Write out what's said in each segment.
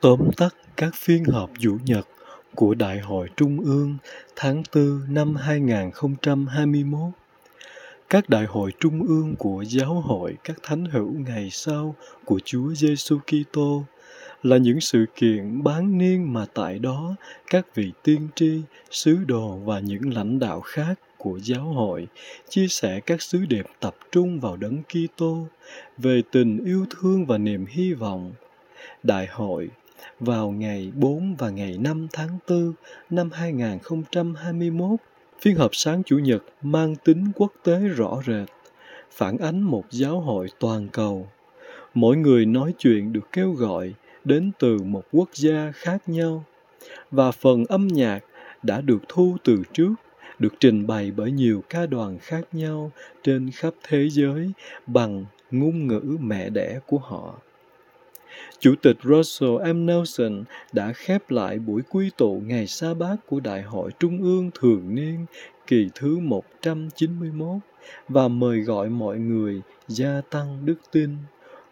Tóm tắt các phiên họp Chủ nhật của Đại hội Trung ương tháng 4 năm 2021. Các đại hội trung ương của giáo hội các thánh hữu ngày sau của Chúa Giêsu Kitô là những sự kiện bán niên mà tại đó các vị tiên tri, sứ đồ và những lãnh đạo khác của giáo hội chia sẻ các sứ điệp tập trung vào đấng Kitô về tình yêu thương và niềm hy vọng. Đại hội vào ngày 4 và ngày 5 tháng 4 năm 2021, phiên họp sáng Chủ nhật mang tính quốc tế rõ rệt, phản ánh một giáo hội toàn cầu. Mỗi người nói chuyện được kêu gọi đến từ một quốc gia khác nhau và phần âm nhạc đã được thu từ trước được trình bày bởi nhiều ca đoàn khác nhau trên khắp thế giới bằng ngôn ngữ mẹ đẻ của họ. Chủ tịch Russell M. Nelson đã khép lại buổi quy tụ ngày sa bát của Đại hội Trung ương thường niên kỳ thứ 191 và mời gọi mọi người gia tăng đức tin.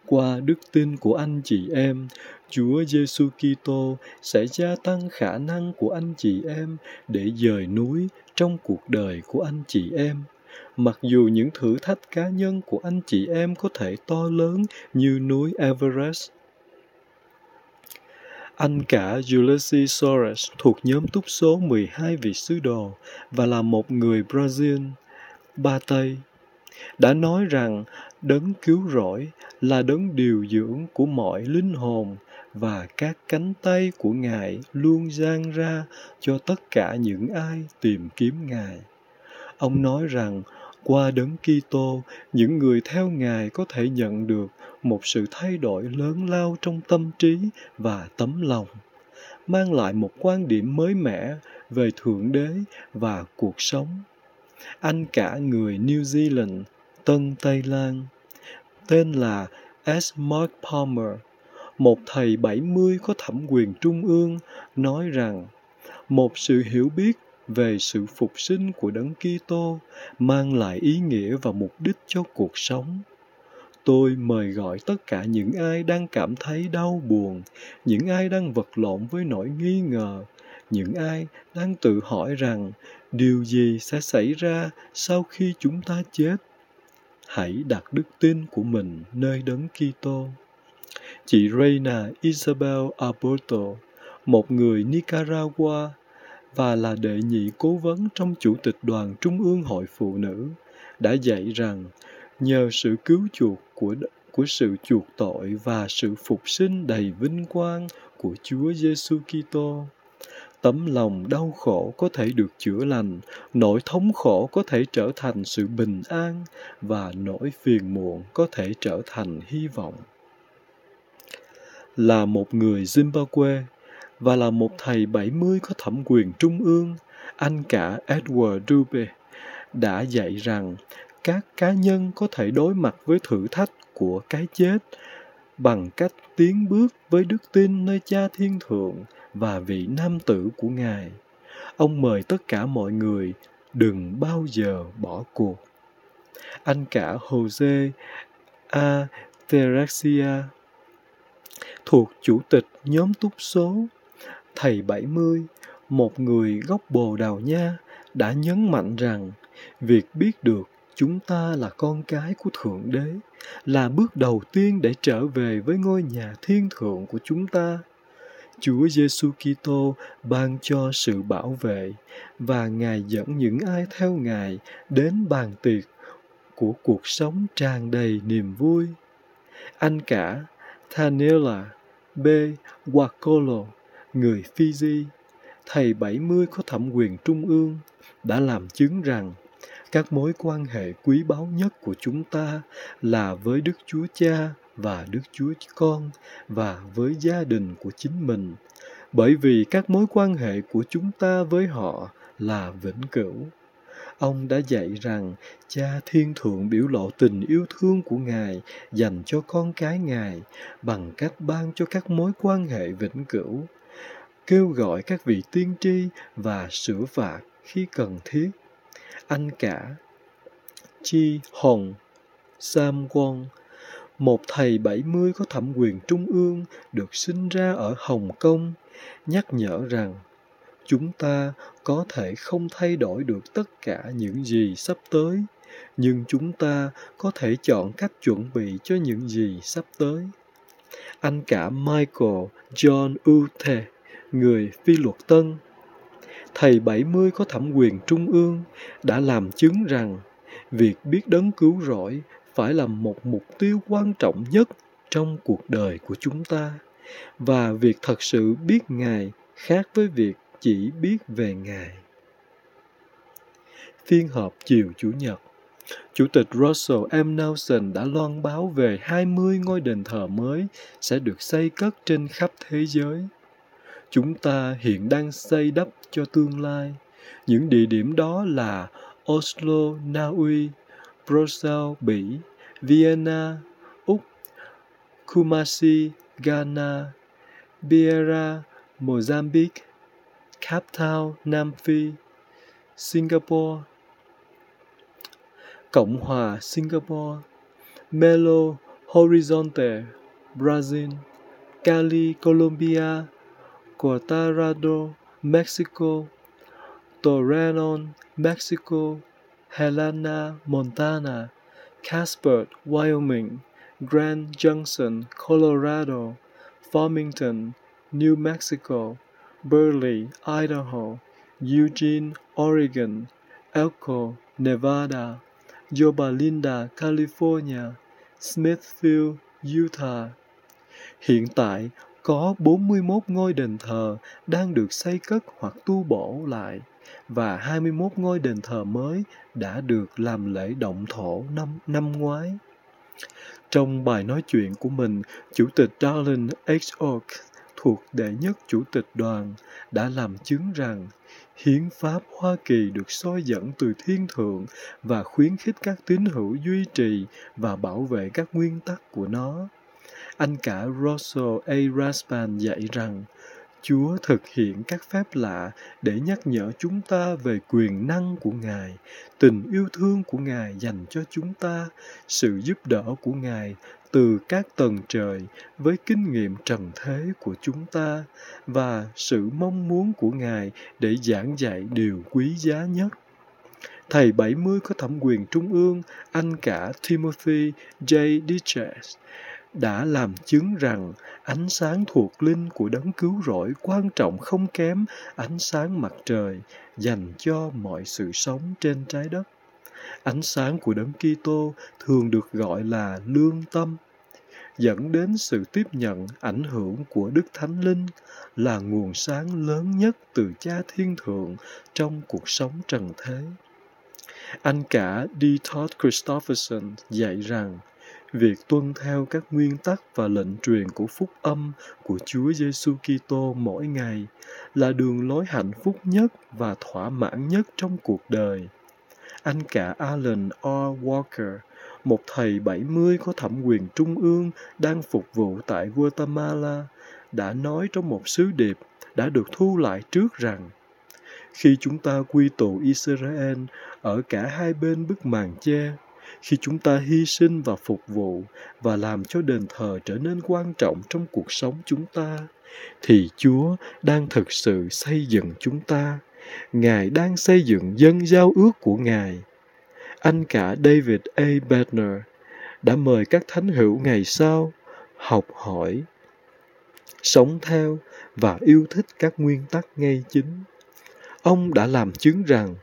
Qua đức tin của anh chị em, Chúa Giêsu Kitô sẽ gia tăng khả năng của anh chị em để dời núi trong cuộc đời của anh chị em. Mặc dù những thử thách cá nhân của anh chị em có thể to lớn như núi Everest, anh cả Ulysses Soares thuộc nhóm túc số 12 vị sứ đồ và là một người Brazil, Ba Tây, đã nói rằng đấng cứu rỗi là đấng điều dưỡng của mọi linh hồn và các cánh tay của Ngài luôn dang ra cho tất cả những ai tìm kiếm Ngài. Ông nói rằng qua đấng Kitô, những người theo Ngài có thể nhận được một sự thay đổi lớn lao trong tâm trí và tấm lòng, mang lại một quan điểm mới mẻ về Thượng Đế và cuộc sống. Anh cả người New Zealand, Tân Tây Lan, tên là S. Mark Palmer, một thầy 70 có thẩm quyền trung ương, nói rằng một sự hiểu biết về sự phục sinh của Đấng Kitô mang lại ý nghĩa và mục đích cho cuộc sống. Tôi mời gọi tất cả những ai đang cảm thấy đau buồn, những ai đang vật lộn với nỗi nghi ngờ, những ai đang tự hỏi rằng điều gì sẽ xảy ra sau khi chúng ta chết. Hãy đặt đức tin của mình nơi đấng Kitô. Chị Reina Isabel Alberto, một người Nicaragua và là đệ nhị cố vấn trong Chủ tịch Đoàn Trung ương Hội Phụ Nữ, đã dạy rằng nhờ sự cứu chuộc của của sự chuộc tội và sự phục sinh đầy vinh quang của Chúa Giêsu Kitô. Tấm lòng đau khổ có thể được chữa lành, nỗi thống khổ có thể trở thành sự bình an và nỗi phiền muộn có thể trở thành hy vọng. Là một người Zimbabwe, và là một thầy 70 có thẩm quyền trung ương, anh cả Edward Dube đã dạy rằng các cá nhân có thể đối mặt với thử thách của cái chết bằng cách tiến bước với đức tin nơi cha thiên thượng và vị nam tử của ngài. Ông mời tất cả mọi người đừng bao giờ bỏ cuộc. Anh cả jose a. Terexia thuộc chủ tịch nhóm túc số thầy 70, một người gốc Bồ Đào Nha, đã nhấn mạnh rằng việc biết được chúng ta là con cái của Thượng Đế là bước đầu tiên để trở về với ngôi nhà thiên thượng của chúng ta. Chúa Giêsu Kitô ban cho sự bảo vệ và Ngài dẫn những ai theo Ngài đến bàn tiệc của cuộc sống tràn đầy niềm vui. Anh cả Thanela B. Wakolo người Fiji, thầy 70 có thẩm quyền trung ương, đã làm chứng rằng các mối quan hệ quý báu nhất của chúng ta là với Đức Chúa Cha và Đức Chúa Con và với gia đình của chính mình, bởi vì các mối quan hệ của chúng ta với họ là vĩnh cửu. Ông đã dạy rằng Cha Thiên Thượng biểu lộ tình yêu thương của Ngài dành cho con cái Ngài bằng cách ban cho các mối quan hệ vĩnh cửu, kêu gọi các vị tiên tri và sửa phạt khi cần thiết. Anh cả Chi Hồng Sam Won một thầy 70 có thẩm quyền trung ương được sinh ra ở Hồng Kông, nhắc nhở rằng chúng ta có thể không thay đổi được tất cả những gì sắp tới nhưng chúng ta có thể chọn cách chuẩn bị cho những gì sắp tới. Anh cả michael john ute người phi luật tân thầy 70 có thẩm quyền trung ương đã làm chứng rằng việc biết đấng cứu rỗi phải là một mục tiêu quan trọng nhất trong cuộc đời của chúng ta và việc thật sự biết ngài khác với việc chỉ biết về Ngài. Phiên họp chiều Chủ nhật, Chủ tịch Russell M. Nelson đã loan báo về 20 ngôi đền thờ mới sẽ được xây cất trên khắp thế giới. Chúng ta hiện đang xây đắp cho tương lai. Những địa điểm đó là Oslo, Na Uy, Brussels, Bỉ, Vienna, Úc, Kumasi, Ghana, Beira, Mozambique, Cape Town, Nam Phi, Singapore, Cộng hòa Singapore, melo Horizonte, Brazil, Cali, Colombia, Cuadrado, Mexico, Torreon, Mexico, Helena, Montana, Casper, Wyoming, Grand Junction, Colorado, Farmington, New Mexico, Burley, Idaho, Eugene, Oregon, Elko, Nevada, Yorba Linda, California, Smithfield, Utah. Hiện tại, có 41 ngôi đền thờ đang được xây cất hoặc tu bổ lại và 21 ngôi đền thờ mới đã được làm lễ động thổ năm năm ngoái. Trong bài nói chuyện của mình, Chủ tịch Darlin' H. Oak thuộc đệ nhất chủ tịch đoàn đã làm chứng rằng hiến pháp Hoa Kỳ được soi dẫn từ thiên thượng và khuyến khích các tín hữu duy trì và bảo vệ các nguyên tắc của nó. Anh cả Russell A. Raspan dạy rằng Chúa thực hiện các phép lạ để nhắc nhở chúng ta về quyền năng của Ngài, tình yêu thương của Ngài dành cho chúng ta, sự giúp đỡ của Ngài từ các tầng trời với kinh nghiệm trần thế của chúng ta và sự mong muốn của Ngài để giảng dạy điều quý giá nhất. Thầy 70 có thẩm quyền trung ương, anh cả Timothy J. Ditches, đã làm chứng rằng ánh sáng thuộc linh của đấng cứu rỗi quan trọng không kém ánh sáng mặt trời dành cho mọi sự sống trên trái đất. Ánh sáng của đấng Kitô thường được gọi là lương tâm, dẫn đến sự tiếp nhận ảnh hưởng của Đức Thánh Linh là nguồn sáng lớn nhất từ Cha Thiên Thượng trong cuộc sống trần thế. Anh cả D. Todd Christopherson dạy rằng việc tuân theo các nguyên tắc và lệnh truyền của phúc âm của Chúa Giêsu Kitô mỗi ngày là đường lối hạnh phúc nhất và thỏa mãn nhất trong cuộc đời. Anh cả Alan R. Walker, một thầy 70 có thẩm quyền trung ương đang phục vụ tại Guatemala, đã nói trong một sứ điệp đã được thu lại trước rằng khi chúng ta quy tụ Israel ở cả hai bên bức màn che khi chúng ta hy sinh và phục vụ và làm cho đền thờ trở nên quan trọng trong cuộc sống chúng ta, thì chúa đang thực sự xây dựng chúng ta. Ngài đang xây dựng dân giao ước của ngài. Anh cả david a. Bedner đã mời các thánh hữu ngày sau học hỏi, sống theo và yêu thích các nguyên tắc ngay chính. Ông đã làm chứng rằng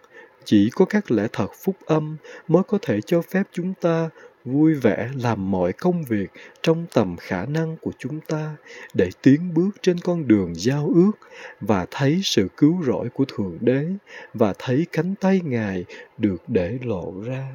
chỉ có các lẽ thật phúc âm mới có thể cho phép chúng ta vui vẻ làm mọi công việc trong tầm khả năng của chúng ta để tiến bước trên con đường giao ước và thấy sự cứu rỗi của thượng đế và thấy cánh tay ngài được để lộ ra.